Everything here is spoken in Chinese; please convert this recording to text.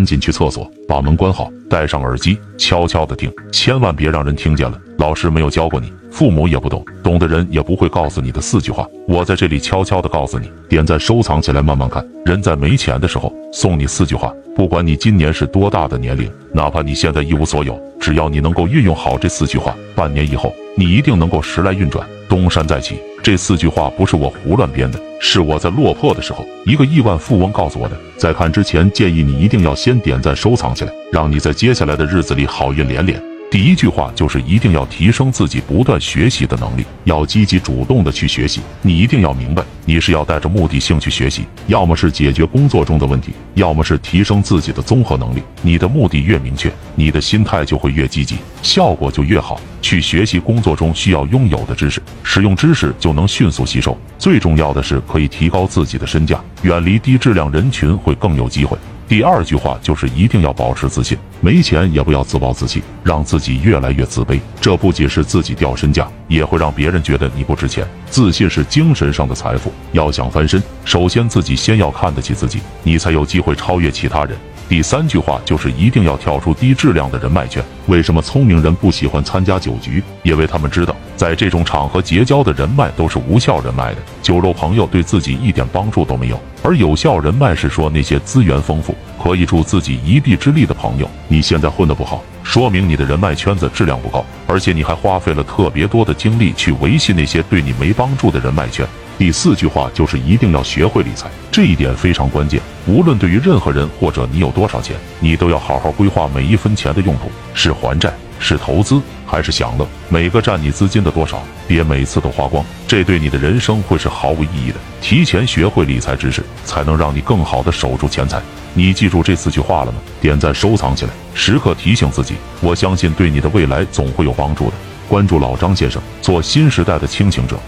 赶紧去厕所，把门关好，戴上耳机，悄悄的听，千万别让人听见了。老师没有教过你，父母也不懂，懂的人也不会告诉你的四句话。我在这里悄悄的告诉你，点赞收藏起来，慢慢看。人在没钱的时候，送你四句话。不管你今年是多大的年龄，哪怕你现在一无所有，只要你能够运用好这四句话，半年以后，你一定能够时来运转，东山再起。这四句话不是我胡乱编的，是我在落魄的时候，一个亿万富翁告诉我的。在看之前，建议你一定要先点赞收藏起来，让你在接下来的日子里好运连连。第一句话就是一定要提升自己不断学习的能力，要积极主动的去学习。你一定要明白，你是要带着目的性去学习，要么是解决工作中的问题，要么是提升自己的综合能力。你的目的越明确，你的心态就会越积极，效果就越好。去学习工作中需要拥有的知识，使用知识就能迅速吸收。最重要的是可以提高自己的身价，远离低质量人群会更有机会。第二句话就是一定要保持自信，没钱也不要自暴自弃，让自己越来越自卑。这不仅是自己掉身价，也会让别人觉得你不值钱。自信是精神上的财富，要想翻身，首先自己先要看得起自己，你才有机会超越其他人。第三句话就是一定要跳出低质量的人脉圈。为什么聪明人不喜欢参加酒局？因为他们知道，在这种场合结交的人脉都是无效人脉的，酒肉朋友对自己一点帮助都没有。而有效人脉是说那些资源丰富、可以助自己一臂之力的朋友。你现在混得不好，说明你的人脉圈子质量不高，而且你还花费了特别多的精力去维系那些对你没帮助的人脉圈。第四句话就是一定要学会理财，这一点非常关键。无论对于任何人或者你有多少钱，你都要好好规划每一分钱的用途，是还债，是投资，还是享乐。每个占你资金的多少，别每次都花光，这对你的人生会是毫无意义的。提前学会理财知识，才能让你更好的守住钱财。你记住这四句话了吗？点赞收藏起来，时刻提醒自己。我相信对你的未来总会有帮助的。关注老张先生，做新时代的清醒者。